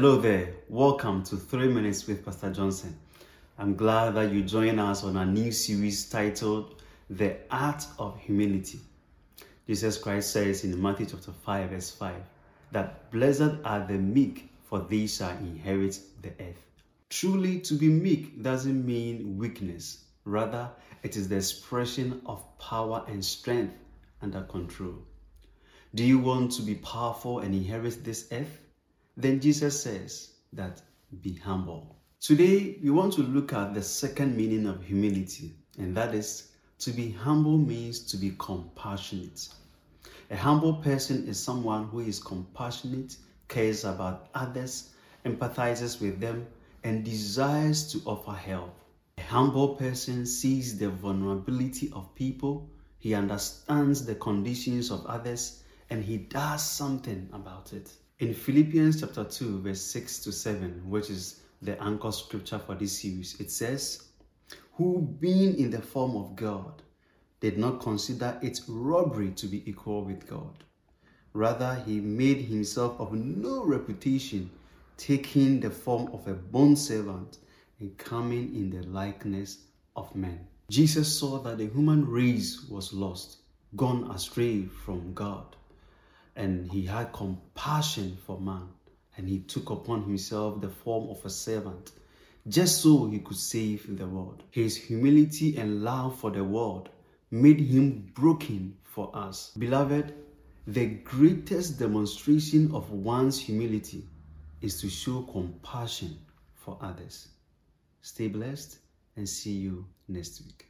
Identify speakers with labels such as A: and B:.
A: Hello there. Welcome to 3 Minutes with Pastor Johnson. I'm glad that you join us on a new series titled The Art of Humility. Jesus Christ says in Matthew chapter 5, verse 5, that blessed are the meek, for they shall inherit the earth. Truly, to be meek doesn't mean weakness. Rather, it is the expression of power and strength under control. Do you want to be powerful and inherit this earth? Then Jesus says that be humble. Today, we want to look at the second meaning of humility, and that is to be humble means to be compassionate. A humble person is someone who is compassionate, cares about others, empathizes with them, and desires to offer help. A humble person sees the vulnerability of people, he understands the conditions of others, and he does something about it. In Philippians chapter 2, verse 6 to 7, which is the anchor scripture for this series, it says, Who being in the form of God, did not consider it robbery to be equal with God. Rather, he made himself of no reputation, taking the form of a bond servant and coming in the likeness of men. Jesus saw that the human race was lost, gone astray from God and he had compassion for man and he took upon himself the form of a servant just so he could save the world. His humility and love for the world made him broken for us. Beloved, the greatest demonstration of one's humility is to show compassion for others. Stay blessed and see you next week.